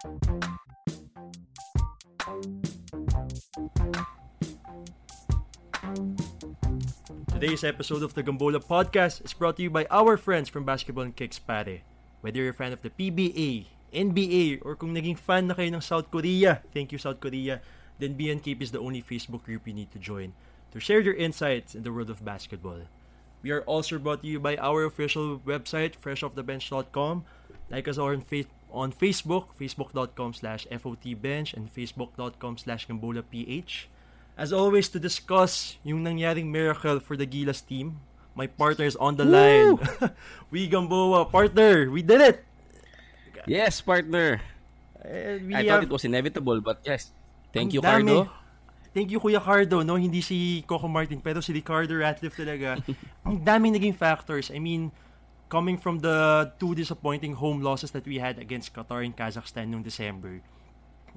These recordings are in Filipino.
Today's episode of the Gambola Podcast is brought to you by our friends from Basketball and Kicks Pare. Whether you're a fan of the PBA, NBA, or kung naging fan na kayo ng South Korea, thank you South Korea, then BNKP is the only Facebook group you need to join to share your insights in the world of basketball. We are also brought to you by our official website, freshoffthebench.com. Like us on, fa- on Facebook, facebook.com slash FOTbench and facebook.com slash GambolaPH. As always, to discuss yung nangyaring miracle for the Gilas team, my partner is on the Woo! line. we Gamboa, partner, we did it! Yes, partner. And we I have, thought it was inevitable, but yes. Thank Ang you, dami. Cardo. Thank you, Kuya Cardo, no? Hindi si Coco Martin, pero si Ricardo Ratliff talaga. Ang daming naging factors. I mean, coming from the two disappointing home losses that we had against Qatar and Kazakhstan noong December.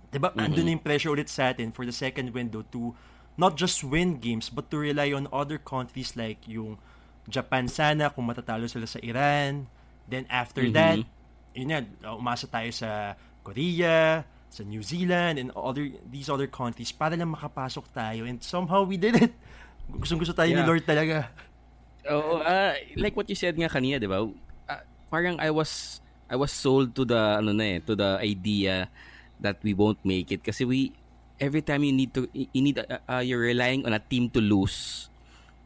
Diba, mm andun yung pressure ulit sa atin for the second window to not just win games, but to rely on other countries like yung Japan sana kung matatalo sila sa Iran. Then after that, yun yan, uh, umasa tayo sa Korea, sa New Zealand, and other these other countries para lang makapasok tayo. And somehow we did it. Gustong gusto tayo ni Yeah. Lord talaga. Oh, uh, like what you said nga kanina, 'di ba? Uh, parang I was I was sold to the ano na eh, to the idea that we won't make it kasi we every time you need to you need uh, uh, you're relying on a team to lose.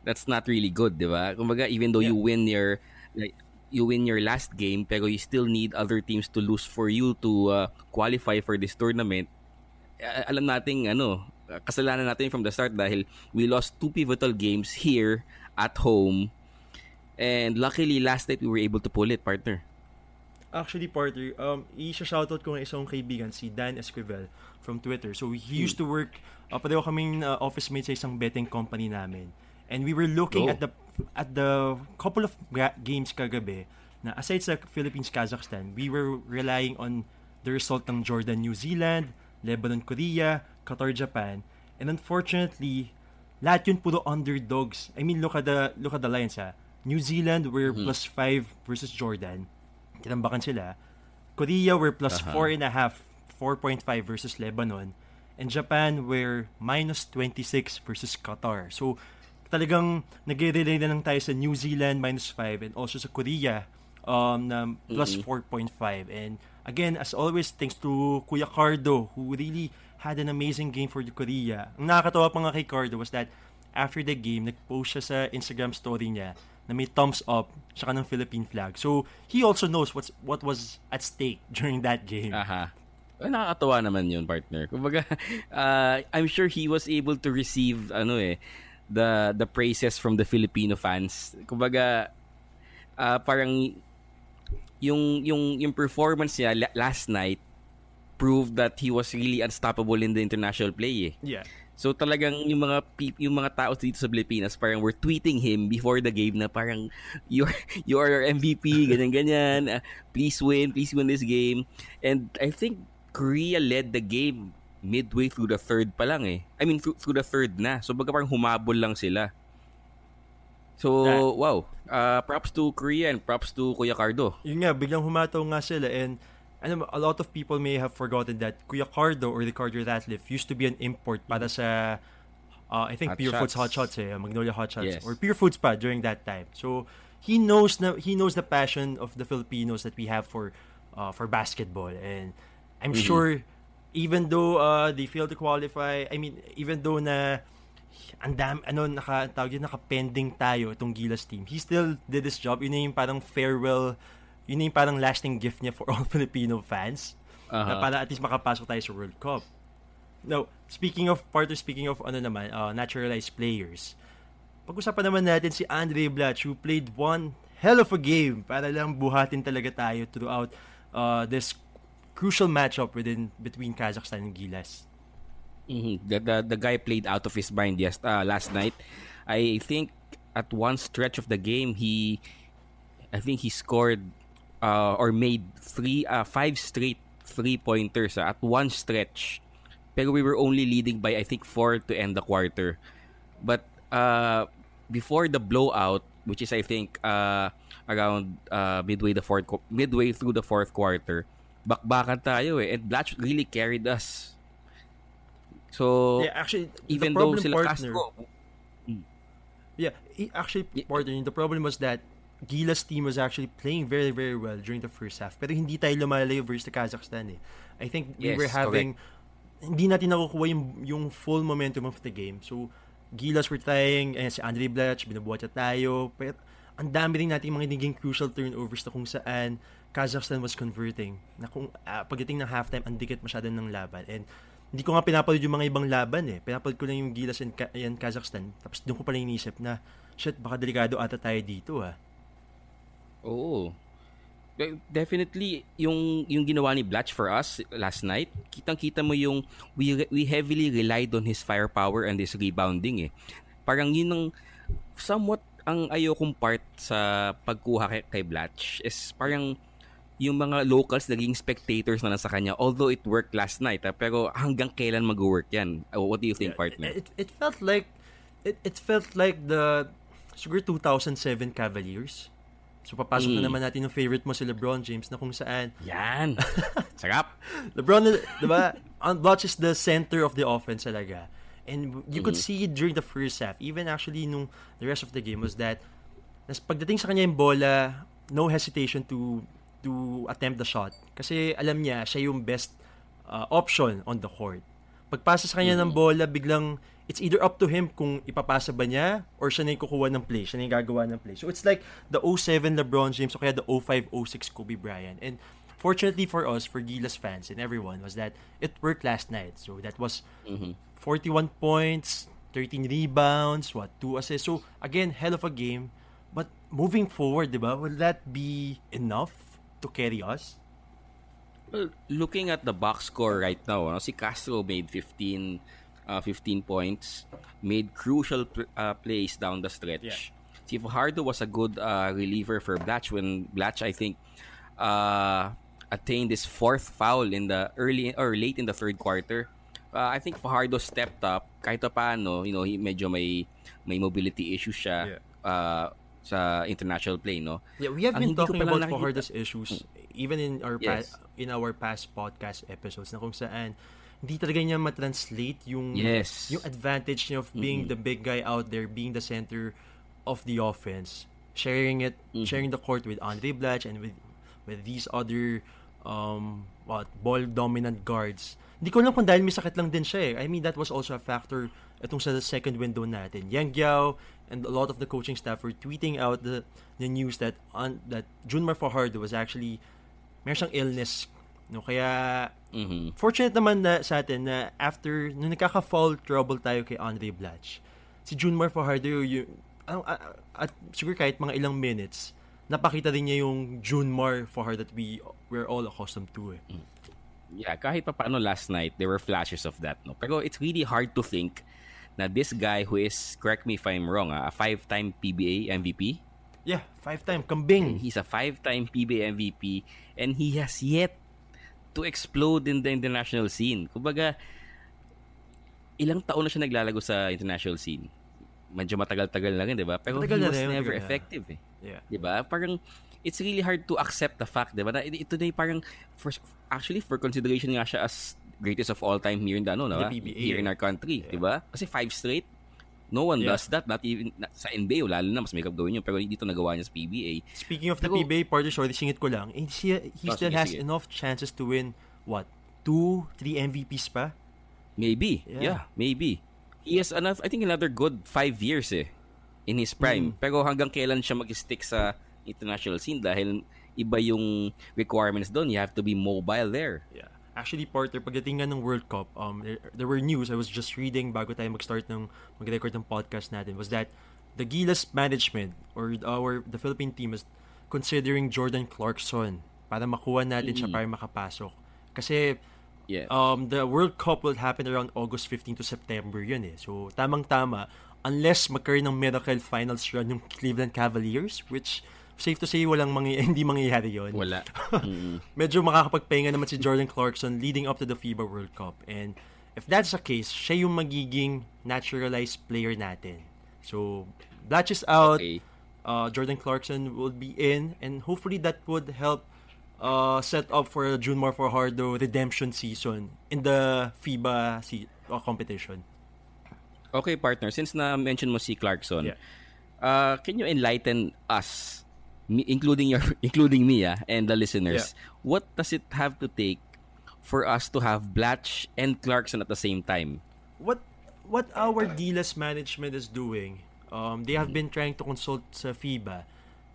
That's not really good, 'di ba? Kumbaga even though you win your like you win your last game pero you still need other teams to lose for you to uh, qualify for this tournament. Alam nating ano, kasalanan natin from the start dahil we lost two pivotal games here at home. And luckily last night we were able to pull it, partner. Actually, partner, um, i-shoutout ko ng isang kaibigan, si Dan Esquivel from Twitter. So, he used to work, uh, pareho kaming uh, office mate sa isang betting company namin. And we were looking Oh. at the at the couple of ga- games kagabi na aside sa Philippines-Kazakhstan, we were relying on the result ng Jordan-New Zealand, Lebanon-Korea, Qatar-Japan. And unfortunately, lahat yun puro underdogs. I mean, look at the look at the lines ha. New Zealand were plus 5 versus Jordan. Tinambakan sila. Korea were plus Aha. 4.5, 4.5 versus Lebanon. And Japan were minus 26 versus Qatar. So, talagang nag-relay na lang tayo sa New Zealand minus 5 and also sa Korea um, na plus 4.5. And again, as always, thanks to Kuya Cardo who really had an amazing game for Korea. Ang nakakatawa pa nga kay Cardo was that after the game, nag-post siya sa Instagram story niya na may thumbs up tsaka ng Philippine flag. So, he also knows what's what was at stake during that game. Aha. Ay, nakakatawa naman yun, partner. Kumbaga, uh, I'm sure he was able to receive, ano eh, the the praises from the Filipino fans. Kumbaga, uh, parang yung yung yung performance niya la- last night proved that he was really unstoppable in the international play eh. Yeah. So talagang yung mga yung mga tao dito sa Pilipinas parang were tweeting him before the game na parang you're you are MVP ganyan ganyan uh, please win please win this game. And I think Korea led the game midway through the third pa lang eh. I mean through, through the third na. So baga parang humabol lang sila. So That- wow. Uh, props to Korea and props to Kuya Cardo. Yun nga, biglang humataw nga sila and ano, a lot of people may have forgotten that Kuya Cardo or Ricardo Ratliff used to be an import para sa uh, I think Hot Pure Foods. Hot Shots eh, Magnolia Hot Shots Yes. or Pure Foods pa during that time. So he knows na he knows the passion of the Filipinos that we have for uh, for basketball and I'm Mm-hmm. sure even though uh, they failed to qualify, I mean even though na ang dam, ano, naka, tawag yun, naka-pending tayo itong Gilas team. He still did his job. Yun yung parang farewell, yun na yung parang lasting gift niya for all Filipino fans. Na Aha. para at least makapasok tayo sa World Cup. Now, speaking of, partner, speaking of ano naman, uh, naturalized players, pag-usapan naman natin si Andre Blatch who played one hell of a game para lang buhatin talaga tayo throughout uh, this crucial matchup within between Kazakhstan and Gilas. Mhm. The, the the guy played out of his mind yes uh, last night. I think at one stretch of the game he I think he scored uh, or made three uh, five straight three pointers uh, at one stretch. Pero we were only leading by I think four to end the quarter. But uh, before the blowout, which is I think uh, around uh, midway the fourth midway through the fourth quarter, bakbakan tayo eh. And Blatch really carried us. So, yeah, actually, even though sila partner, Castro, Yeah, i- actually, Yeah. partner, the problem was that Gila's team was actually playing very, very well during the first half. Pero hindi tayo lumalayo versus the Kazakhstan eh. I think we Yes, were having, hindi natin nakukuha yung, yung full momentum of the game. So, Gilas were trying, ayan, si Andre Blatch, binubuhat tayo. Pero ang dami rin natin mga naging crucial turnovers na kung saan Kazakhstan was converting. Na kung ah, pagdating ng halftime, ang dikit masyado ng laban. And hindi ko nga pinapanood yung mga ibang laban eh. Pinapanood ko lang yung Gilas and, Ka- and Kazakhstan. Tapos doon ko pala inisip na, shit, baka delikado ata tayo dito ah. Oo. De- Definitely yung yung ginawa ni Blatch for us last night, kitang-kita mo yung we we heavily relied on his firepower and his rebounding eh. Parang yun ang somewhat ang ayokong part sa pagkuha kay, kay Blatch is parang yung mga locals naging spectators na nasa kanya although it worked last night ah, pero hanggang kailan mag-work yan? What do you think partner? It, it felt like, it, it felt like the, siguro 2007 Cavaliers. So papasok na Mm. naman natin yung favorite mo si LeBron James na kung saan Yan. Sarap. LeBron, di ba, on Blotch is the center of the offense talaga. And you could see it during the first half, even actually nung the rest of the game was that nas pagdating sa kanya yung bola, no hesitation to to attempt the shot. Kasi alam niya, siya yung best uh, option on the court. Pagpasa sa kanya ng bola, biglang it's either up to him kung ipapasa ba niya or siya na yung kukuha ng play, siya na yung gagawa ng play. So it's like the 07 LeBron James o kaya the 05-06 Kobe Bryant. And fortunately for us, for Gilas fans and everyone, was that it worked last night. So that was 41 points, 13 rebounds, what, 2 assists. So again, hell of a game. But moving forward, di ba, will that be enough to carry us? Well, looking at the box score right now, ano, si Castro made 15 uh, 15 points, made crucial pl- uh, plays down the stretch. Yeah. Si Fajardo was a good uh, reliever for Blatch when Blatch, I think, uh, attained his fourth foul in the early or late in the third quarter. Uh, I think Fajardo stepped up kahit pa paano, you know, he medyo may may mobility issues siya Yeah. uh, sa international play, no? Yeah, we have Ang been hindi ko talking pa about Fajardo's issues even in our pa- Yes. in our past podcast episodes na kung saan hindi talaga niya ma-translate yung Yes. yung advantage niya of being the big guy out there, being the center of the offense, sharing it, sharing the court with Andre Blatch and with with these other um what ball dominant guards. Hindi ko alam kung dahil may sakit lang din siya eh. I mean, that was also a factor itong sa second window natin. Yang Giao and a lot of the coaching staff were tweeting out the the news that on that Junmar Fajardo was actually meron siyang illness. No, kaya Mhm. fortunate naman na sa atin na after nung nagkaka-fall trouble tayo kay Andre Blatch, si Junmar Fajardo yung ano, ah, ah, at siguro kahit mga ilang minutes, napakita din niya yung Junmar Fajardo that we we're all accustomed to eh. yeah, kahit pa paano last night, there were flashes of that, no? Pero it's really hard to think na this guy who is, correct me if I'm wrong, ah, a five-time PBA MVP, Yeah, five-time kambing. he's a five-time PBA MVP, and he has yet to explode in the international scene. Kumbaga, ilang taon na siya naglalago sa international scene. Medyo matagal-tagal na rin, di ba? Pero Matagal he na was rin, never yeah. effective, eh. Yeah. 'di ba? Parang it's really hard to accept the fact, 'di ba? Na ito na yung parang for, actually for consideration nga siya as greatest of all time here in the ano, no? The PBA, Here in our country, Yeah. 'di ba? Kasi five straight. No one Yeah. does that. Not even na- sa NBA, lalo na mas may gawin yun. Pero dito nagawa niya sa PBA. Speaking of the Pero- PBA party, sorry, singit ko lang. eh, he, he Oh, still sige, has sige. enough chances to win what? Two, three MVPs pa? Maybe. Yeah. Yeah, maybe. He has enough, I think another good five years eh in his prime. Mm. Pero hanggang kailan siya mag-stick sa international scene dahil iba yung requirements doon. You have to be mobile there. Yeah. Actually, Porter, pagdating nga ng World Cup, um, there, there were news I was just reading bago tayo mag-start ng mag-record ng podcast natin was that the Gilas management or our the Philippine team is considering Jordan Clarkson para makuha natin siya Mm. para makapasok. Kasi Yeah. um, the World Cup will happen around August 15 to September yun eh. So, tamang-tama, unless magkaroon ng miracle finals run yung Cleveland Cavaliers, which safe to say walang mangy- hindi mangyayari yun Wala. Mm. medyo makakapagpahinga naman si Jordan Clarkson leading up to the FIBA World Cup. And if that's the case, siya yung magiging naturalized player natin. So, Blatch is out, Okay. uh, Jordan Clarkson will be in, and hopefully that would help uh, set up for Junmar Fajardo redemption season in the FIBA se- uh, competition. Okay, partner. Since na-mention mo si Clarkson, Yeah. uh, can you enlighten us, including your, including me, ah, and the listeners, what does it have to take for us to have Blatch and Clarkson at the same time? what what our Gilas management is doing, um, they have been trying to consult sa FIBA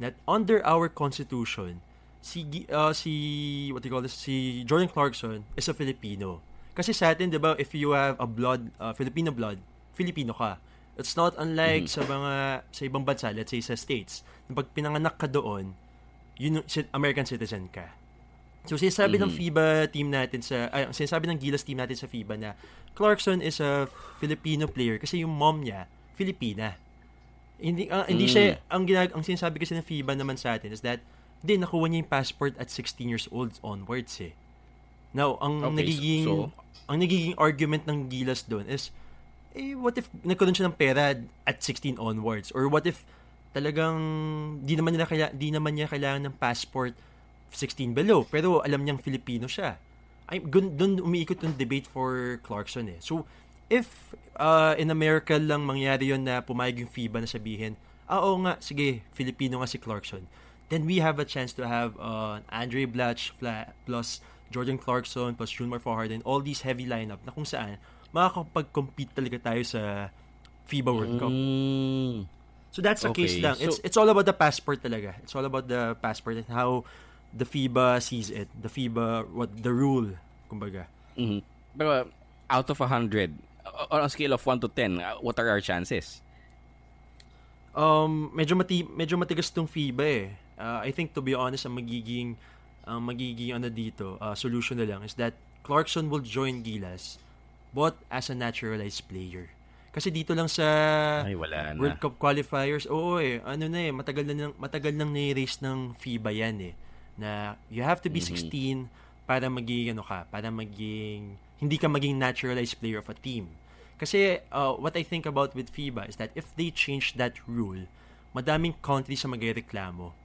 that under our constitution, si uh, si what do you call this, si Jordan Clarkson is a Filipino. Kasi sa atin, 'di ba, if you have a blood uh, Filipino blood, Filipino ka. It's not unlike sa mga sa ibang bansa, let's say sa states, na pag pinanganak ka doon, yun American citizen ka. So sinasabi ng FIBA team natin sa ay, sinasabi ng Gilas team natin sa FIBA na Clarkson is a Filipino player kasi yung mom niya Filipina. Hindi ah, hindi siya ang ginag ang sinasabi kasi ng FIBA naman sa atin is that hindi nakuha niya yung passport at 16 years old onwards eh. Now, ang Okay, nagiging so- ang nagiging argument ng Gilas doon is eh what if nagkaroon siya ng pera at 16 onwards or what if talagang di naman niya kaya di naman niya kailangan ng passport 16 below pero alam niyang Filipino siya. Ay doon umiikot yung debate for Clarkson eh. So if uh, in America lang mangyari yon na pumayag yung FIBA na sabihin, ah oo nga, sige, Filipino nga si Clarkson, then we have a chance to have uh, Andre Blatch plus Jordan Clarkson plus Junmar Fajardo and all these heavy lineup na kung saan makakapag-compete talaga tayo sa FIBA World Cup. Mm. So that's the case Okay, lang. It's so- it's all about the passport talaga. It's all about the passport and how the FIBA sees it. The FIBA what the rule kumbaga. Mhm. Pero out of 100, uh, on a scale of 1 to 10, uh, what are our chances? Um medyo mati medyo matigas tong FIBA eh. Uh, I think to be honest ang magiging ang magiging ano dito, uh, solution na lang is that Clarkson will join Gilas but as a naturalized player. Kasi dito lang sa Ay, wala na. World Cup qualifiers, oo eh, ano na eh, matagal na nang- matagal nang ni-race ng FIBA yan eh. Na you have to be 16 para maging ano ka, para maging hindi ka maging naturalized player of a team. Kasi uh, what I think about with FIBA is that if they change that rule, madaming countries sa magrereklamo.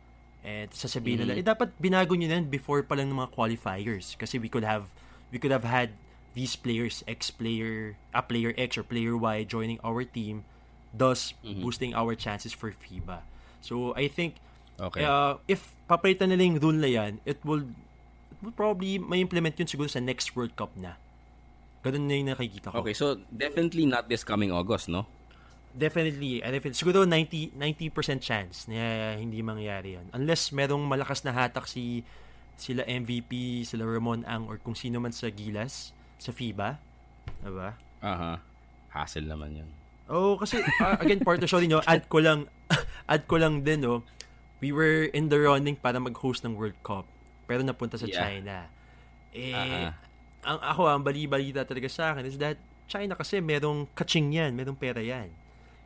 And sasabihin nila, eh dapat binago nyo na before pa lang ng mga qualifiers. Kasi we could have we could have had these players, X player, a player X or player Y joining our team, thus boosting our chances for FIBA. So I think Okay. uh, if papalitan nila yung rule na yan, it will, it will probably may implement yun siguro sa next World Cup na. Ganun na yung nakikita ko. Okay, so definitely not this coming August, no? Definitely, I feel, siguro 90, 90% chance na hindi mangyari yan. Unless merong malakas na hatak si sila MVP, sila Ramon Ang, or kung sino man sa Gilas, sa FIBA. Diba? Aha. Hassle naman yun. Oh, kasi uh, again part of sorry no, add ko lang add ko lang din no. We were in the running para mag-host ng World Cup pero napunta sa Yeah. China. Eh ah. ang ako ang bali-balita talaga sa akin is that China kasi merong kaching yan, merong pera yan.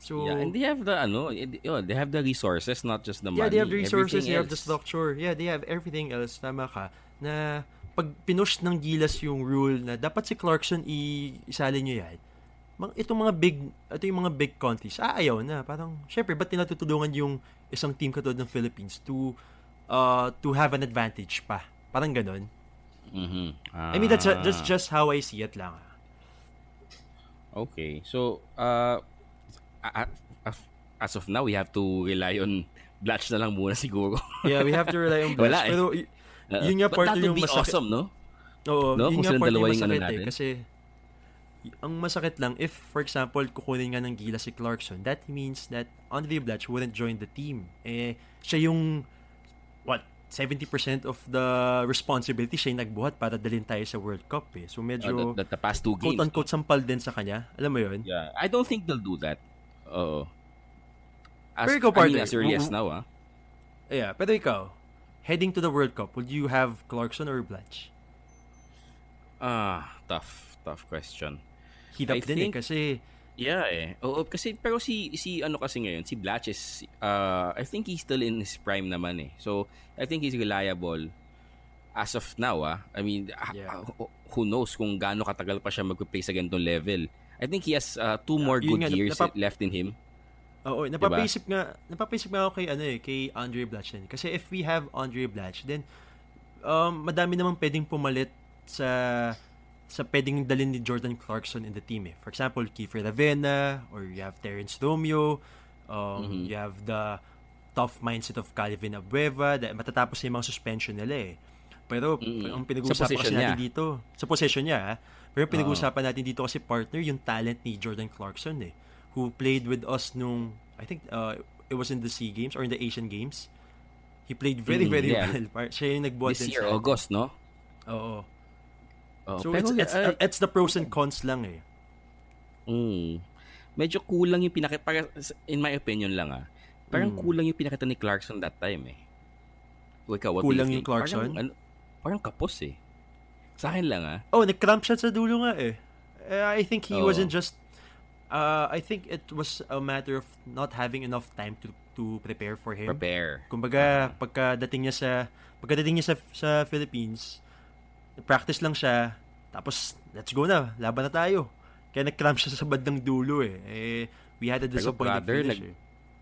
So Yeah, and they have the ano, eh, oh, they have the resources, not just the yeah, money. they have the resources, they have the structure. Yeah, they have everything else. Tama ka. Na pag pinush ng Gilas yung rule na dapat si Clarkson i isali nyo yan, mga, itong mga big, ito yung mga big countries, ah, ayaw na. Parang, syempre, ba't tinatutulungan yung isang team katulad ng Philippines to uh, to have an advantage pa? Parang ganon. Mhm. I mean, that's, that's Ah, just how I see it lang. ah. Okay. So, uh, a- a- a- as of now, we have to rely on Blatch na lang muna siguro. Yeah, we have to rely on Blatch. Wala eh. Pero, Uh, yun nga part that would yung be masakit. awesome, no? Oo, No? yun Kung nga part yung yung ano masakit eh. Kasi, ang masakit lang, if, for example, kukunin nga ng gila si Clarkson, that means that Andre Blatch wouldn't join the team. Eh, siya yung, what, 70% of the responsibility siya yung nagbuhat para dalhin tayo sa World Cup eh. So, Uh, medyo, the, the, the past two games. quote-unquote, sampal din sa kanya. Alam mo yun? Yeah, I don't think they'll do that. Oo. As, Pero ikaw, I mean, partner, as early as now, ah. Yeah, pero ikaw, heading to the World Cup, would you have Clarkson or Blatch? Ah, tough, tough question. Up I din think- eh, kasi, Yeah, eh. Oo, kasi pero si si ano kasi ngayon, si Blatch is uh I think he's still in his prime naman eh. So, I think he's reliable as of now ah. I mean, ah, Yeah. ah, who knows kung gaano katagal pa siya mag-play sa ganitong level. I think he has uh, two more yun good nga, years napap- left in him. Oo, napapaisip nga, napapaisip nga ako kay ano eh, kay Andre Blatch din. Kasi if we have Andre Blatch, then um, madami namang pwedeng pumalit sa sa pwedeng dalhin ni Jordan Clarkson in the team eh. For example, Kiefer Ravena or you have Terrence Romeo, um, Mhm. you have the tough mindset of Calvin Abueva, that matatapos na yung mga suspension nila eh. Pero Mm. ang Sa pinag-uusapan kasi position natin niya. dito, sa possession niya, ha? pero pinag-uusapan natin dito kasi partner, yung talent ni Jordan Clarkson eh, who played with us nung, I think uh, it was in the SEA Games or in the Asian Games. He played very, very yeah. well. Siya yung nagbuhat This year, sa- August, no? Oo. Oh, So pero, it's, it's, uh, it's the pros and cons lang eh. Mm. Medyo kulang yung pinakita, para, in my opinion lang ah, parang Mm. kulang yung pinakita ni Clarkson that time eh. O ikaw, what Kulang yung? Clarkson? Parang, ano, parang kapos eh. Sa akin lang ah. Oh, nag-cramp siya sa dulo nga eh. Eh, I think he Oo. wasn't just uh, I think it was a matter of not having enough time to to prepare for him. Prepare. Kumbaga, pagkadating niya sa pagkadating niya sa sa Philippines, practice lang siya, tapos let's go na, laban na tayo. Kaya nag-cramp siya sa bandang dulo eh. eh we had a Pero disappointing brother, finish nag- eh.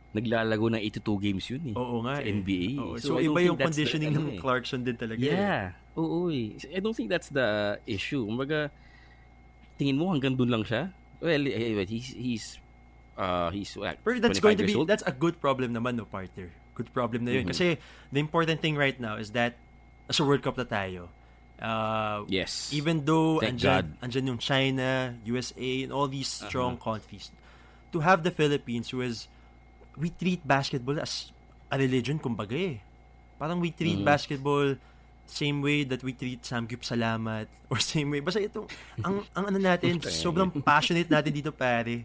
Naglalago ng 82 games yun eh. Oo nga sa eh. NBA. Oo, So, So, iba yung that's the- conditioning ano ng eh. Clarkson din talaga eh. Yeah. Oo eh. I don't think that's the issue. Kumbaga, tingin mo hanggang dun lang siya? Well, eh, eh, he's, he's, uh, he's, what, Pero that's 25 going to be, old? that's a good problem naman, no, partner. Good problem na yun. Mhm. Kasi the important thing right now is that nasa World Cup na tayo. Uh, Yes. even though Thank andyan, andyan yung China, USA, and all these strong Uh-huh. countries, to have the Philippines who is, we treat basketball as a religion, kumbaga eh. Parang we treat Mhm. basketball same way that we treat Samgyup Salamat or same way. Basta itong, ang, ang ano natin, Okay. sobrang passionate natin dito pare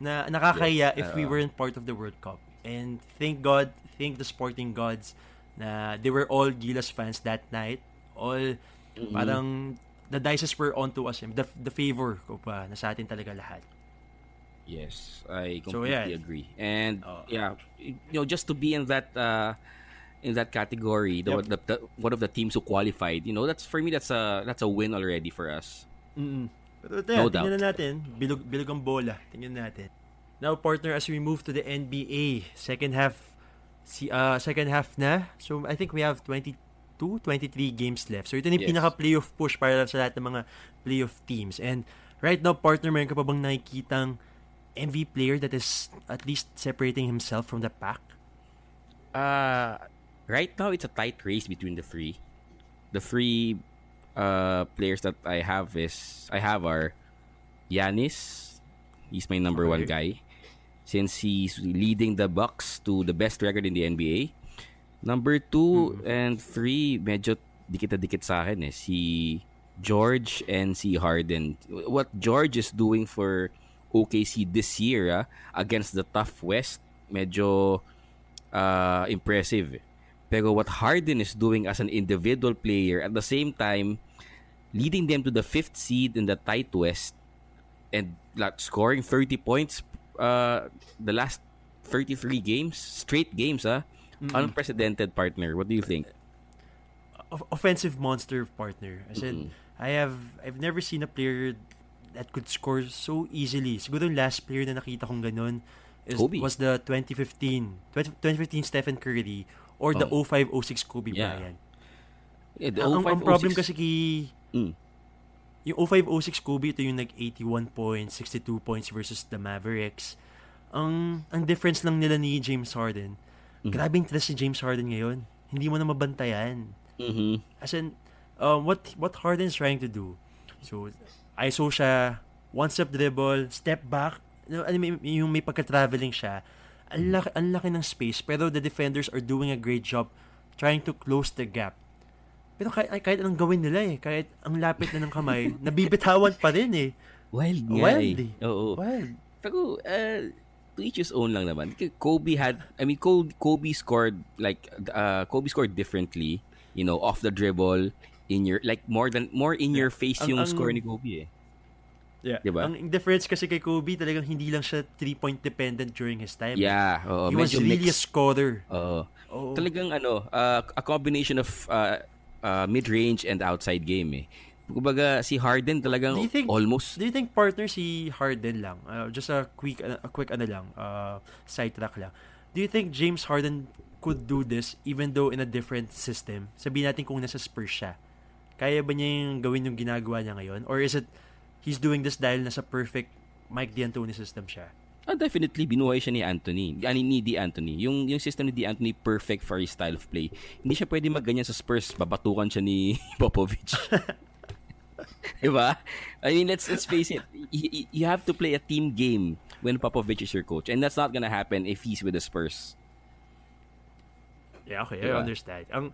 na nakakaya Yes, if we oo. weren't part of the World Cup. And thank God, thank the sporting gods na they were all Gilas fans that night. All Mhm. parang the dices were onto us. The, the favor ko pa na sa atin talaga lahat. Yes, I So, completely yeah. agree. And Oh. yeah, you know, just to be in that uh, in that category, the, Yep. the, the one of the teams who qualified, you know, that's for me that's a that's a win already for us. Mm-mm. Pero ito No tingnan doubt. na natin. Bilog, bilog ang bola. Tingnan natin. Now, partner, as we move to the NBA, second half, si, uh, second half na. So, I think we have 22, 23 games left. So, ito na yung Yes. pinaka-playoff push para sa lahat ng mga playoff teams. And right now, partner, meron ka pa bang nakikitang MV player that is at least separating himself from the pack? Uh, right now it's a tight race between the three. The three uh, players that I have is I have are Yanis. He's my number one guy since he's leading the Bucks to the best record in the NBA. Number 2 and 3 medyo dikit na dikit sa akin eh si George and si Harden. What George is doing for OKC this year ah, against the tough West medyo uh, impressive. Pero what Harden is doing as an individual player at the same time leading them to the fifth seed in the tight West and like scoring 30 points uh, the last 33 games, straight games, ah. Unprecedented partner. What do you think? o- offensive monster partner. I said, Mm-mm. I have, I've never seen a player that could score so easily. Siguro yung last player na nakita kong ganun is, Kobe. was the 2015, 20, 2015 Stephen Curry or the Oh. 05-06 Kobe Yeah. Bryant. Yeah, the Ang, ang, ang 05, problem 06 kasi kay, Mm. yung 05-06 Kobe, ito yung nag-81 points, 62 points versus the Mavericks. Ang, ang difference lang nila ni James Harden, Mm. grabing tres si James Harden ngayon. Hindi mo na mabantayan. Mhm. As in, um, what what Harden's trying to do. So, ISO siya, one step dribble, step back, ano, yung may pagka-traveling siya. Ang laki, ang laki ng space, pero the defenders are doing a great job trying to close the gap. Pero kahit, kahit anong gawin nila eh, kahit ang lapit na ng kamay, nabibitawan pa rin eh. Wild nga Wild eh. eh. Oo. Wild. Pero, uh, to each his own lang naman. Kobe had, I mean, Kobe, Kobe scored, like, uh, Kobe scored differently, you know, off the dribble, in your, like, more than, more in your face Ang- yung ang- score ni Kobe eh. Yeah. Diba? Ang difference kasi kay Kobe, talagang hindi lang siya three-point dependent during his time. Yeah, oo. He was really a mixed. scorer. Oo. Oo. Talagang ano, uh, a combination of uh, uh, mid-range and outside game eh. Kumbaga, si Harden talagang Do you think- almost Do you think partner si Harden lang? Uh, just a quick a quick ano lang, uh, sidetrack lang. Do you think James Harden could do this even though in a different system? Sabihin natin kung nasa Spurs siya. Kaya ba niya yung gawin yung ginagawa niya ngayon? Or is it he's doing this dahil nasa perfect Mike D'Antoni system siya? Ah, definitely, binuhay siya ni Anthony. Ani ni Di Anthony. Yung, yung system ni Di Anthony, perfect for his style of play. Hindi siya pwede magganyan sa Spurs. Babatukan siya ni Popovich. diba? I mean, let's let's face it. You, you have to play a team game when Popovich is your coach. And that's not gonna happen if he's with the Spurs. Yeah, okay. Diba? I understand. Ang,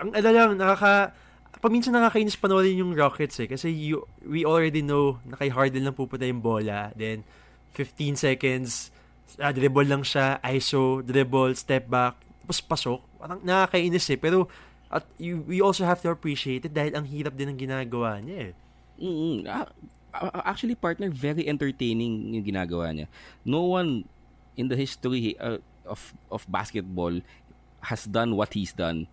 ang ano lang, nakaka... Paminsan nakakainis panoorin yung Rockets eh. Kasi you, we already know na kay Harden lang pupunta yung bola. Then, 15 seconds, ah, dribble lang siya, ISO, dribble, step back, tapos pasok. Parang nakakainis eh. Pero, at you, we also have to appreciate it dahil ang hirap din ng ginagawa niya eh. mm Actually, partner, very entertaining yung ginagawa niya. No one in the history uh, of of basketball has done what he's done.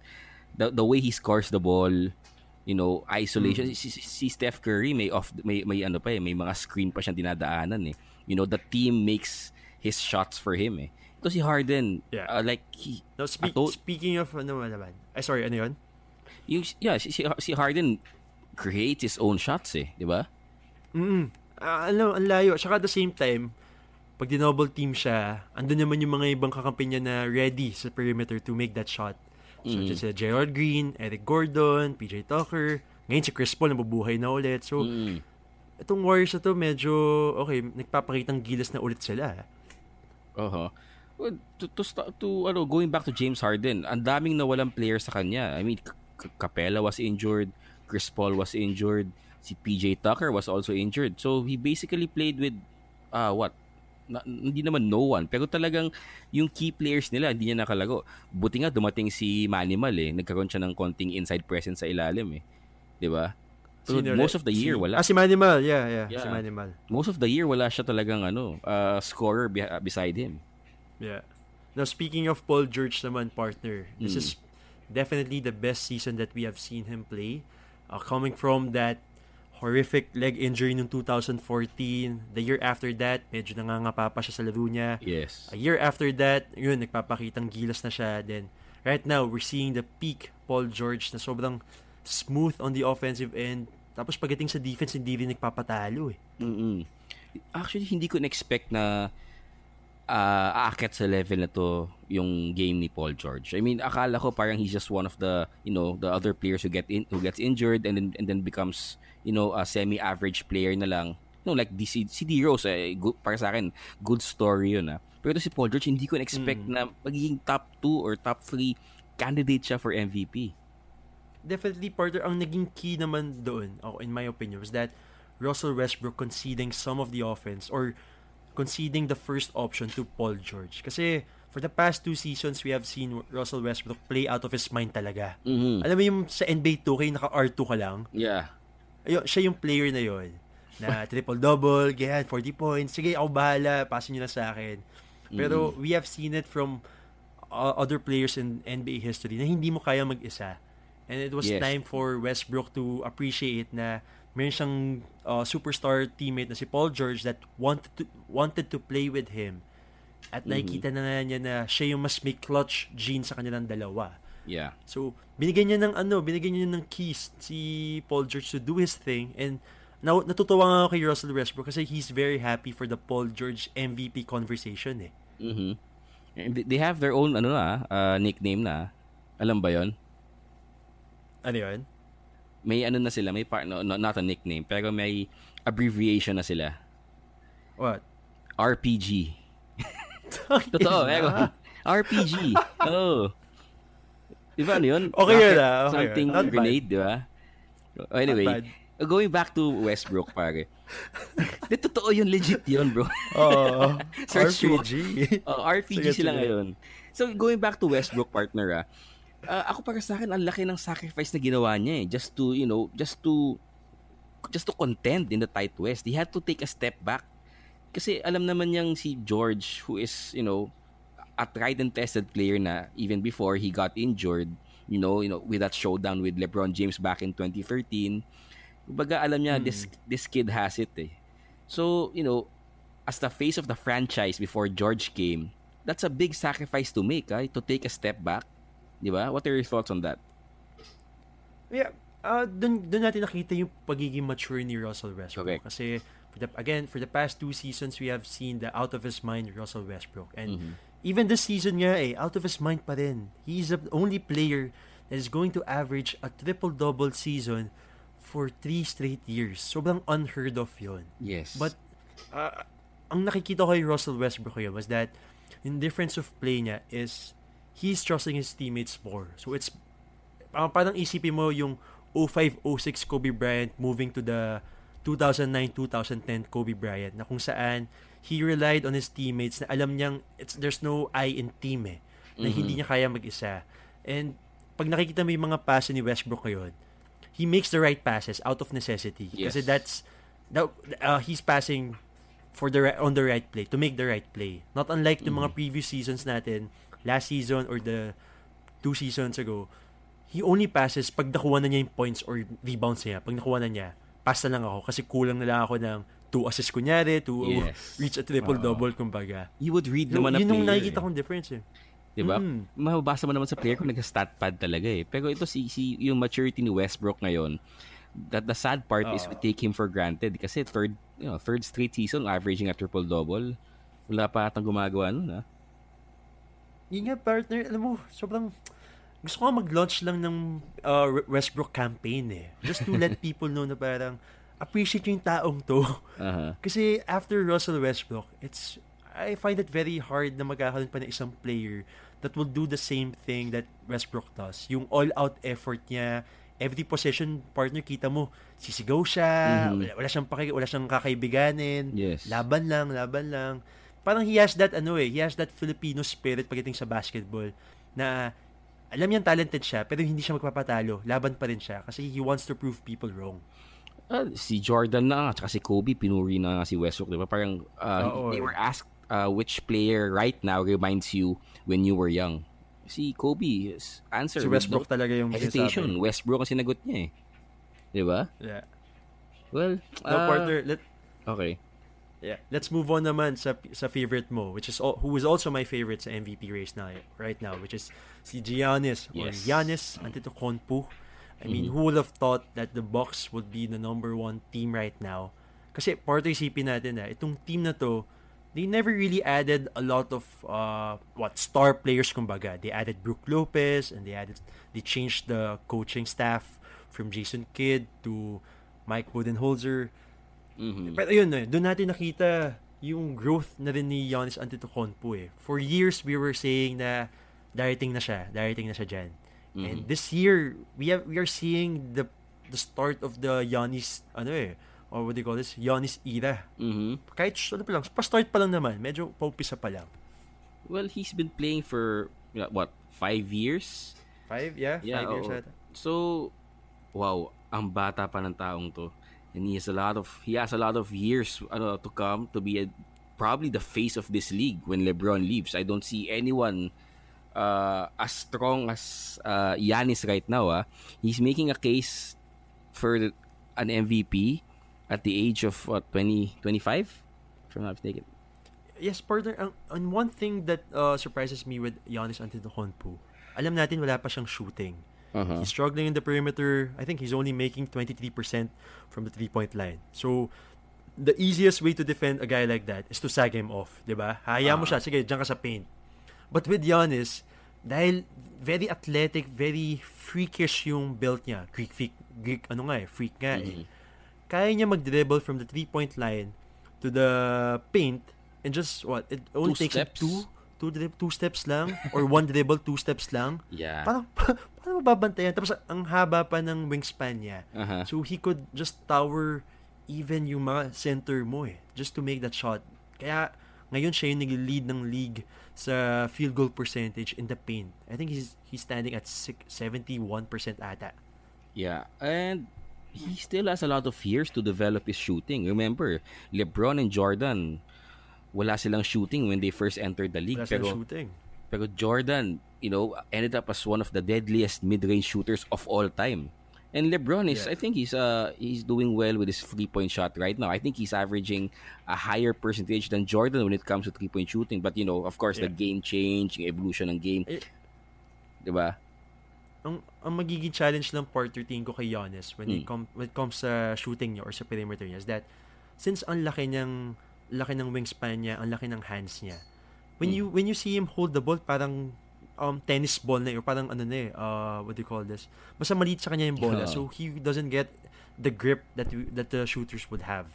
The the way he scores the ball, you know, isolation. Mm. Si, si, Steph Curry may off may may ano pa eh, may mga screen pa siyang dinadaanan eh. You know, the team makes his shots for him eh. Ito si Harden, Yeah. uh, like he Now, speak, Ato- speaking of ano naman, ay sorry, ano yun? yung yeah, si, si, si Harden creates his own shots eh, di ba? Mm. Ano, ang layo. Tsaka at the same time, pag dinoble team siya, andun naman yung mga ibang kakampi niya na ready sa perimeter to make that shot. So, Mm. si Gerald Green, Eric Gordon, PJ Tucker, ngayon si Chris Paul nabubuhay na ulit. So, Mm. itong Warriors na to, medyo, okay, nagpapakitang gilas na ulit sila. Uh-huh. Well, to, to, to ano, going back to James Harden, ang daming nawalang player sa kanya. I mean, Capella was injured, Chris Paul was injured, si PJ Tucker was also injured. So, he basically played with, uh, what? Na, hindi naman no one. Pero talagang yung key players nila, hindi niya nakalago. Buti nga dumating si Manimal eh. Nagkaroon siya ng konting inside presence sa ilalim eh. Di ba? Pero Sino most of the year, Si- wala. Ah, si Manimal. Yeah, yeah, Yeah. Si Manimal. Most of the year, wala siya talagang ano, uh, scorer be- beside him. Yeah. Now, speaking of Paul George naman, partner, this Mm. is definitely the best season that we have seen him play. Uh, coming from that horrific leg injury noong 2014, the year after that, medyo nangangapa pa siya sa laro niya. Yes. A year after that, yun, nagpapakitang gilas na siya. Then, right now, we're seeing the peak Paul George na sobrang smooth on the offensive end. Tapos pagdating sa defense, hindi rin nagpapatalo eh. mm Actually, hindi ko na-expect na uh, aakyat sa level na to yung game ni Paul George. I mean, akala ko parang he's just one of the, you know, the other players who get in who gets injured and then and then becomes, you know, a semi-average player na lang. No, like the, si, D. Rose, eh, good, para sa akin, good story yun ah. Pero si Paul George, hindi ko na-expect na magiging top 2 or top 3 candidate siya for MVP. definitely partner ang naging key naman doon, oh, in my opinion, was that Russell Westbrook conceding some of the offense or conceding the first option to Paul George. Kasi for the past two seasons, we have seen Russell Westbrook play out of his mind talaga. Mhm. Alam mo yung sa NBA 2K, naka R2 ka lang. Yeah. Ayun, siya yung player na yon na triple-double, ganyan, 40 points. Sige, ako bahala, pasin nyo na sa akin. Pero we have seen it from uh, other players in NBA history na hindi mo kaya mag-isa. And it was Yes. time for Westbrook to appreciate na meron siyang uh, superstar teammate na si Paul George that wanted to wanted to play with him. At nakikita na nga niya na siya yung mas may clutch gene sa kanilang dalawa. Yeah. So, binigyan niya ng ano, binigyan niya ng keys si Paul George to do his thing and now natutuwa nga ako kay Russell Westbrook kasi he's very happy for the Paul George MVP conversation eh. And they- They have their own ano na, uh, nickname na. Alam ba 'yon? Ano yun? May ano na sila, may part no, no, not a nickname, pero may abbreviation na sila. What? RPG. Totoo, meron. RPG. Oh. Di ba ano yun? Okay yun, Rocket ah. Okay Something yun. Not grenade, di ba? Oh, Anyway, going back to Westbrook, pare. Di, totoo yun, legit yun, bro. Oo. Mo. RPG. Oh, RPG Sige, sila sige. ngayon. So, going back to Westbrook, partner, ah, ah, ako para sa akin, ang laki ng sacrifice na ginawa niya eh. Just to, you know, just to, just to contend in the tight West. He had to take a step back. Kasi alam naman niyang si George, who is, you know, a tried and tested player na even before he got injured, you know, you know, with that showdown with LeBron James back in 2013. Kumbaga, alam niya, this, this kid has it eh. So, you know, as the face of the franchise before George came, that's a big sacrifice to make, ah, to take a step back. Di ba? What are your thoughts on that? Yeah, uh, dun, dun natin nakita yung pagiging mature ni Russell Westbrook. Correct. Kasi, for the, again, for the past two seasons, we have seen the out of his mind Russell Westbrook. And Mhm. even this season nga eh, out of his mind pa rin. He's the only player that is going to average a triple-double season for three straight years. Sobrang unheard of yon. Yes. But, uh, ang nakikita ko kay Russell Westbrook ngayon was that yung difference of play niya is he's trusting his teammates more. So it's uh, parang isipin mo yung 05-06 Kobe Bryant moving to the 2009-2010 Kobe Bryant na kung saan he relied on his teammates na alam niyang it's, there's no I in team eh na Mhm. hindi niya kaya mag-isa. And pag nakikita mo yung mga pass ni Westbrook ngayon, he makes the right passes out of necessity. Yes. Kasi that's that, uh, he's passing for the on the right play to make the right play. Not unlike the mga previous seasons natin, last season or the two seasons ago, he only passes pag nakuha na niya yung points or rebounds niya. Pag nakuha na niya, pass na lang ako kasi kulang na lang ako ng two assists kunyari to Yes. reach a triple-double kumbaga. you would read Yun, naman na yun yung nakikita eh. kong difference eh. Di ba? Mm. Mababasa mo naman sa player kung nag-stat pad talaga eh. Pero ito si, si yung maturity ni Westbrook ngayon, that the sad part is we take him for granted kasi third you know, third straight season averaging a triple double. Wala pa atang gumagawa nun, ha? Yun nga, partner, alam mo, sobrang gusto ko mag-launch lang ng uh, Westbrook campaign eh. Just to let people know na parang appreciate yung taong to. Aha. Kasi after Russell Westbrook, it's I find it very hard na magkakaroon pa ng isang player that will do the same thing that Westbrook does. Yung all-out effort niya, every possession partner kita mo, sisigaw siya, Mhm. wala, wala siyang paki, wala siyang kakaibiganin, Yes. laban lang, laban lang. Parang he has that ano eh, he has that Filipino spirit pagdating sa basketball na alam niyang talented siya pero hindi siya magpapatalo, laban pa rin siya kasi he wants to prove people wrong. Ah, si Jordan na tsaka si Kobe, pinuri na nga si Westbrook, di ba? Parang uh, Oo, they eh. were asked uh, which player right now reminds you when you were young. Si Kobe, his answer Si Westbrook no talaga yung hesitation. sinasabi. Westbrook ang sinagot niya eh. Di ba? Yeah. Well, No, ah, partner, let, Okay. Yeah. Let's move on naman sa sa favorite mo, which is who is also my favorite sa MVP race na right now, which is si Giannis or Yes. Giannis Antetokounmpo. I mean, who would have thought that the Bucks would be the number one team right now? Kasi part isipin natin na itong team na to, they never really added a lot of uh, what star players kumbaga. They added Brook Lopez and they added they changed the coaching staff from Jason Kidd to Mike Budenholzer. Mhm. Pero yun eh, doon natin nakita yung growth na rin ni Giannis Antetokounmpo eh. For years, we were saying na darating na siya, darating na siya dyan. And Mhm. this year, we have we are seeing the the start of the Giannis, ano eh, or what do you call this, Giannis era. Mhm. Kahit, ano pa lang, pa-start pa lang naman, medyo paupisa pa lang. Well, he's been playing for what five years. Five, yeah? Yeah, five years ata. So, wow, ang bata pa ng taong to. And he has a lot of he has a lot of years ano, to come to be a, probably the face of this league when LeBron leaves. I don't see anyone uh, as strong as uh, Giannis right now. Ah. He's making a case for an MVP at the age of what 20 25 if I'm not mistaken. Yes, partner, ang, ang one thing that uh, surprises me with Giannis Antetokounmpo, alam natin wala pa siyang shooting. Uh-huh. He's struggling in the perimeter. I think he's only making 23% from the three-point line. So, the easiest way to defend a guy like that is to sag him off, 'di ba? Hayaan mo Ah. siya, sige, diyan ka sa paint. But with Giannis, dahil very athletic, very freakish yung build niya. Greek freak, Greek ano nga eh, freak nga eh. Mhm. Kaya niya mag-dribble from the three-point line to the paint and just what? It only Two takes steps. two two, drib- two steps lang or one dribble, two steps lang. Yeah. Parang, paano mababantayan? Tapos, ang haba pa ng wingspan niya. Uh-huh. So, he could just tower even yung mga center mo eh. Just to make that shot. Kaya, ngayon siya yung nag-lead ng league sa field goal percentage in the paint. I think he's he's standing at six, 71% ata. Yeah, and he still has a lot of years to develop his shooting. Remember, LeBron and Jordan, wala silang shooting when they first entered the league. Wala Pero, shooting. pero Jordan, you know, ended up as one of the deadliest mid-range shooters of all time. And LeBron is, Yeah. I think he's uh he's doing well with his three point shot right now. I think he's averaging a higher percentage than Jordan when it comes to three point shooting. But you know, of course, the Yeah. game change, yung evolution ng game, Eh, 'di ba? ang, ang magiging challenge ng partner tingin ko kay Giannis when, Mm. it, com- when it comes sa shooting niya or sa perimeter niya is that since ang laki niyang laki ng wingspan niya, ang laki ng hands niya. When Mm. you when you see him hold the ball parang um tennis ball na or parang ano na eh, uh, what do you call this? Basta maliit sa kanya yung bola. Oo. So he doesn't get the grip that we, that the shooters would have.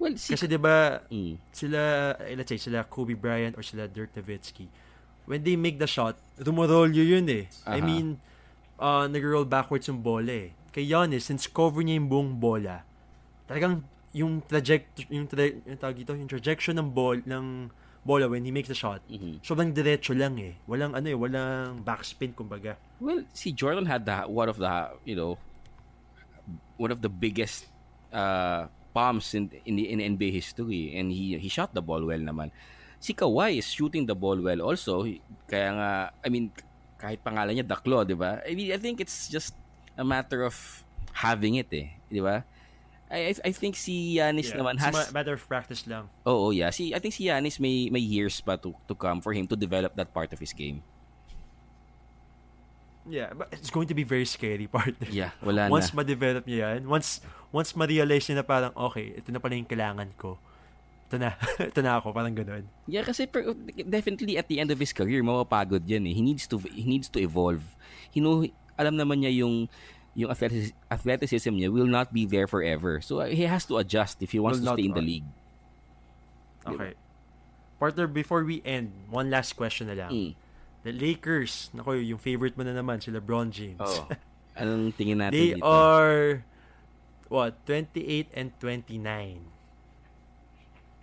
Well, si Kasi 'di ba Mm. sila eh, let's say sila Kobe Bryant or sila Dirk Nowitzki when they make the shot rumorolyo yun eh I Aha. mean uh, nag-roll backwards yung bola eh kay Giannis since cover niya yung buong bola talagang yung traject yung, tra- yung tawag dito yung trajectory ng ball ng bola when he makes the shot Mhm. sobrang diretso lang eh walang ano eh walang backspin kumbaga Well, see, Jordan had the one of the you know one of the biggest uh, palms in in the in NBA history, and he he shot the ball well naman. Si Kawhi is shooting the ball well also. Kaya nga, I mean, kahit pangalan niya Daklo, di ba? I mean, I think it's just a matter of having it eh, di ba? I, I think si Yanis naman It's has ma- matter of practice lang Oh, oh yeah. Si I think si Yanis may may years pa to to come for him to develop that part of his game. yeah but it's going to be very scary partner Yeah, wala once na. ma-develop niya yan, once once ma-realize niya na parang, okay, ito na pala yung kailangan ko. Ito na. ito na ako. Parang ganun. Yeah, kasi per, definitely at the end of his career, mapapagod yan eh. He needs to he needs to evolve. He know, alam naman niya yung yung athleticism, athleticism niya will not be there forever. So uh, he has to adjust if he wants Will to stay in the league. Okay. Partner, before we end, one last question na lang. Mm. The Lakers, nako, yung favorite mo na naman, si LeBron James. Oh. Anong tingin natin They dito? are, what, 28 and 29.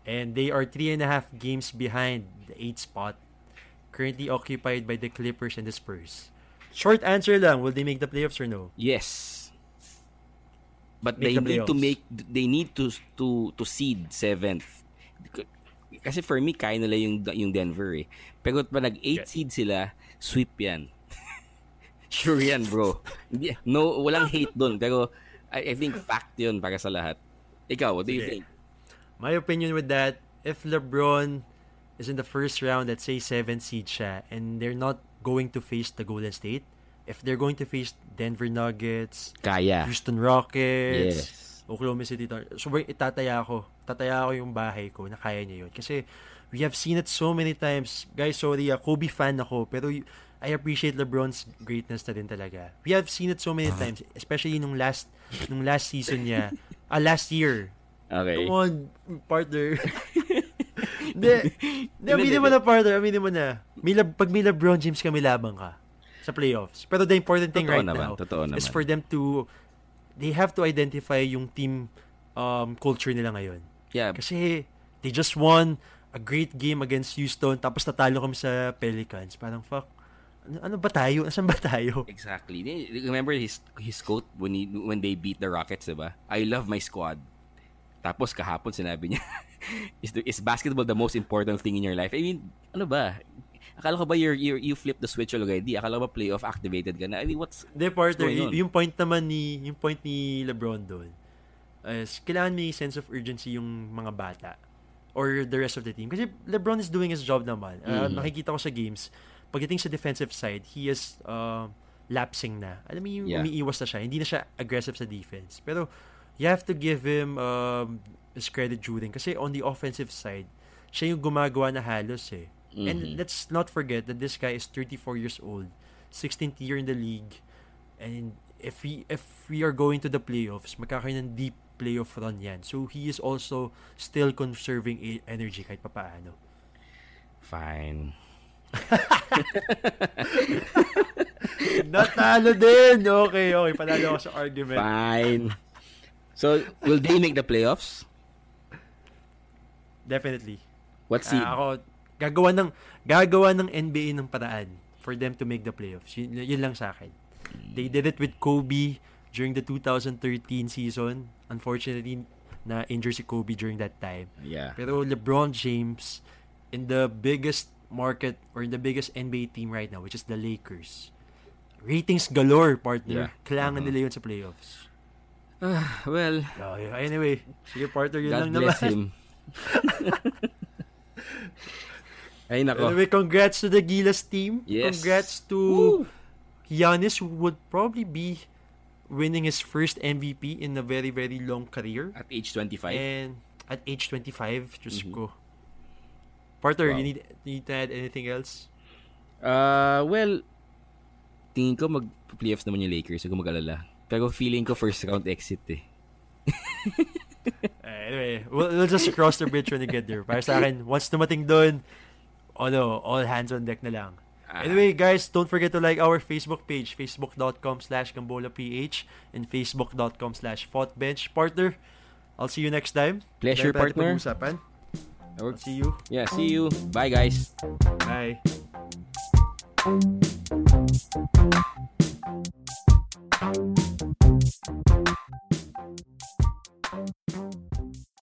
And they are three and a half games behind the eighth spot, currently occupied by the Clippers and the Spurs. Short answer lang, will they make the playoffs or no? Yes. But Make they the need to make they need to to to seed seventh. Kasi for me kaya nila yung yung Denver eh. Pero pa nag 8 Yeah. seed sila, sweep 'yan. sure 'yan, bro. No walang hate doon pero I, I think fact 'yun para sa lahat. Ikaw, what do you think? My opinion with that, if LeBron is in the first round, let's say 7 seed siya, and they're not going to face the Golden State, if they're going to face Denver Nuggets, Kaya. Houston Rockets, Yes. Oklahoma City Thunder, sobrang itataya ko. Tataya ko yung bahay ko na kaya niya yun. Kasi we have seen it so many times. Guys, sorry, ah, Kobe fan ako, pero I appreciate LeBron's greatness na din talaga. We have seen it so many times, especially nung last nung last season niya, ah last year, Okay. Come on, partner. Hindi. Hindi, aminin mo na, partner. Aminin mo na. May lab, pag may LeBron James ka, may labang ka sa playoffs. Pero the important thing Totoo right naman, now totoo naman. is for them to, they have to identify yung team um, culture nila ngayon. Yeah. Kasi they just won a great game against Houston tapos natalo kami sa Pelicans. Parang, fuck, ano, ano ba tayo? Asan ba tayo? Exactly. Remember his his quote when he, when they beat the Rockets, 'di ba? I love my squad. Tapos kahapon sinabi niya, is, the, is basketball the most important thing in your life? I mean, ano ba? Akala ko ba you're, you're, you flip the switch already? Akala ba playoff activated ka na? I mean, what's... Hindi, partner, going on? yung point naman ni, yung point ni Lebron doon, is kailangan may sense of urgency yung mga bata or the rest of the team. Kasi Lebron is doing his job naman. Uh, Mhm. Nakikita ko sa games, pagdating sa defensive side, he is uh, lapsing na. Alam mo yung Yeah. umiiwas na siya. Hindi na siya aggressive sa defense. Pero you have to give him um, his credit during. Kasi on the offensive side, siya yung gumagawa na halos eh. And Mhm. let's not forget that this guy is 34 years old, 16th year in the league, and if we if we are going to the playoffs, magkakaroon ng deep playoff run yan. So he is also still conserving e- energy kahit papaano. Fine. Natalo din! Okay, okay. Panalo ako sa argument. Fine. So, will they make the playoffs? Definitely. What's the... Ah, ako, gagawa ng, gagawa ng NBA ng paraan for them to make the playoffs. Yun, yun lang sa akin. They did it with Kobe during the 2013 season. Unfortunately, na injured si Kobe during that time. yeah. Pero LeBron James in the biggest market or in the biggest NBA team right now, which is the Lakers, ratings galore, partner. Yeah. Kailangan nila yun sa playoffs. Ah, well, Oh, yeah. Anyway, sige partner, yun God lang bless naman. him. Ay, nako. Anyway, congrats to the Gilas team. Yes. Congrats to Woo! Giannis, who would probably be winning his first MVP in a very, very long career. At age 25. And at age 25, Diyos Mhm. ko. Partner, Wow. you need, need to add anything else? Uh, well, tingin ko mag-playoffs naman yung Lakers, huwag mag-alala. Pero feeling ko first round exit eh. Uh, anyway, we'll, we'll just cross the bridge when we get there. Para sa akin, once dumating doon, ano, all hands on deck na lang. Ah, Anyway, guys, don't forget to like our Facebook page, facebook.com slash gambolaph and facebook.com slash thoughtbench. Partner, I'll see you next time. pleasure, Dahil partner. I'll see you. Yeah, see you. Bye, guys. Bye.